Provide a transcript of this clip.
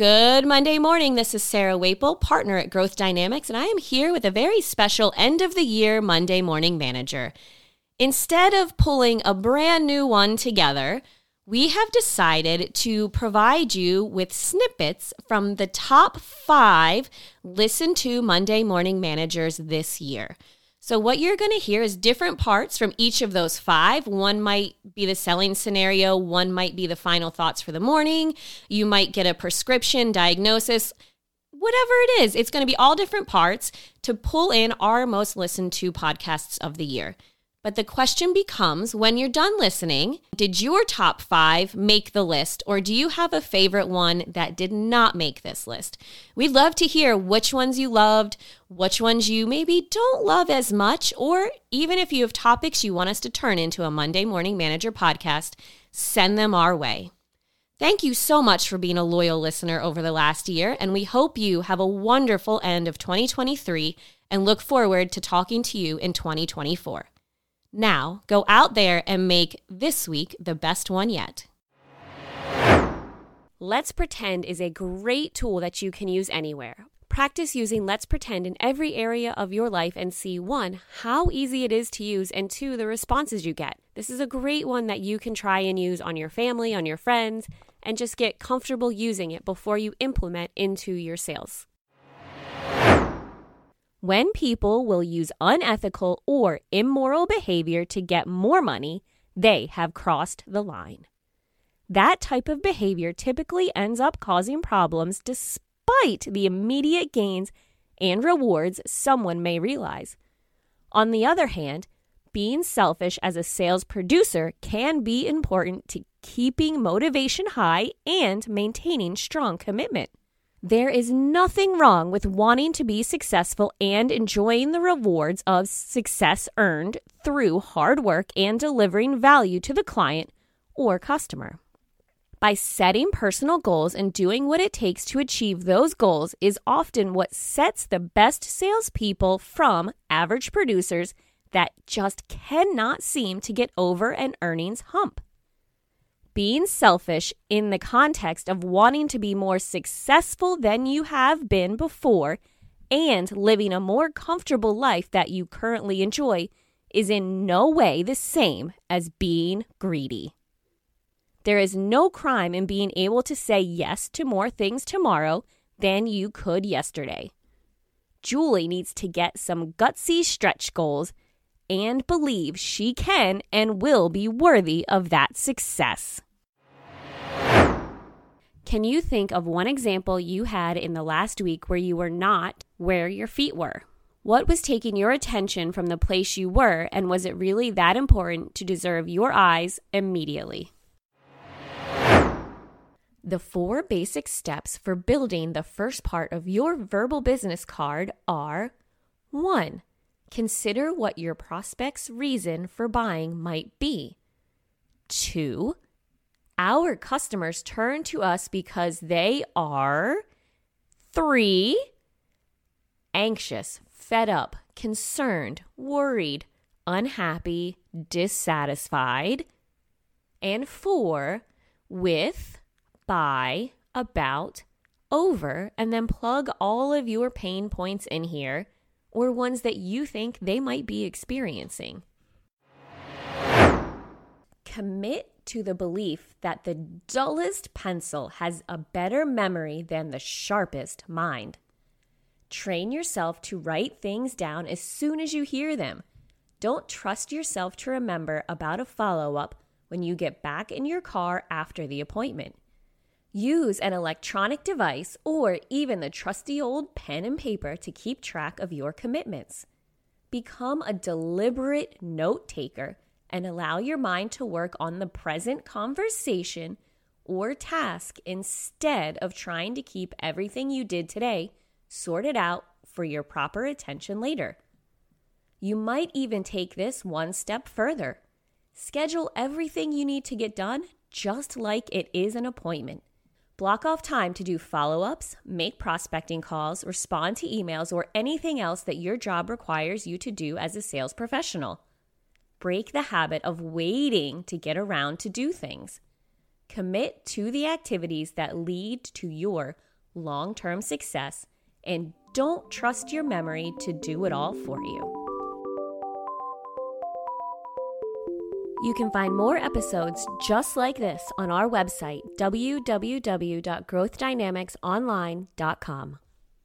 Good Monday morning. This is Sarah Waple, partner at Growth Dynamics, and I am here with a very special end of the year Monday morning manager. Instead of pulling a brand new one together, we have decided to provide you with snippets from the top five listen to Monday morning managers this year. So, what you're going to hear is different parts from each of those five. One might be the selling scenario, one might be the final thoughts for the morning. You might get a prescription, diagnosis, whatever it is. It's going to be all different parts to pull in our most listened to podcasts of the year. But the question becomes when you're done listening, did your top five make the list, or do you have a favorite one that did not make this list? We'd love to hear which ones you loved, which ones you maybe don't love as much, or even if you have topics you want us to turn into a Monday Morning Manager podcast, send them our way. Thank you so much for being a loyal listener over the last year, and we hope you have a wonderful end of 2023 and look forward to talking to you in 2024. Now, go out there and make this week the best one yet. Let's Pretend is a great tool that you can use anywhere. Practice using Let's Pretend in every area of your life and see one, how easy it is to use, and two, the responses you get. This is a great one that you can try and use on your family, on your friends, and just get comfortable using it before you implement into your sales. When people will use unethical or immoral behavior to get more money, they have crossed the line. That type of behavior typically ends up causing problems despite the immediate gains and rewards someone may realize. On the other hand, being selfish as a sales producer can be important to keeping motivation high and maintaining strong commitment. There is nothing wrong with wanting to be successful and enjoying the rewards of success earned through hard work and delivering value to the client or customer. By setting personal goals and doing what it takes to achieve those goals is often what sets the best salespeople from average producers that just cannot seem to get over an earnings hump being selfish in the context of wanting to be more successful than you have been before and living a more comfortable life that you currently enjoy is in no way the same as being greedy. There is no crime in being able to say yes to more things tomorrow than you could yesterday. Julie needs to get some gutsy stretch goals and believe she can and will be worthy of that success. Can you think of one example you had in the last week where you were not where your feet were? What was taking your attention from the place you were, and was it really that important to deserve your eyes immediately? The four basic steps for building the first part of your verbal business card are 1. Consider what your prospect's reason for buying might be. Two, our customers turn to us because they are three, anxious, fed up, concerned, worried, unhappy, dissatisfied, and four, with, by, about, over, and then plug all of your pain points in here or ones that you think they might be experiencing. Commit to the belief that the dullest pencil has a better memory than the sharpest mind. Train yourself to write things down as soon as you hear them. Don't trust yourself to remember about a follow up when you get back in your car after the appointment. Use an electronic device or even the trusty old pen and paper to keep track of your commitments. Become a deliberate note taker and allow your mind to work on the present conversation or task instead of trying to keep everything you did today sorted out for your proper attention later. You might even take this one step further. Schedule everything you need to get done just like it is an appointment. Block off time to do follow ups, make prospecting calls, respond to emails, or anything else that your job requires you to do as a sales professional. Break the habit of waiting to get around to do things. Commit to the activities that lead to your long term success, and don't trust your memory to do it all for you. You can find more episodes just like this on our website, www.growthdynamicsonline.com.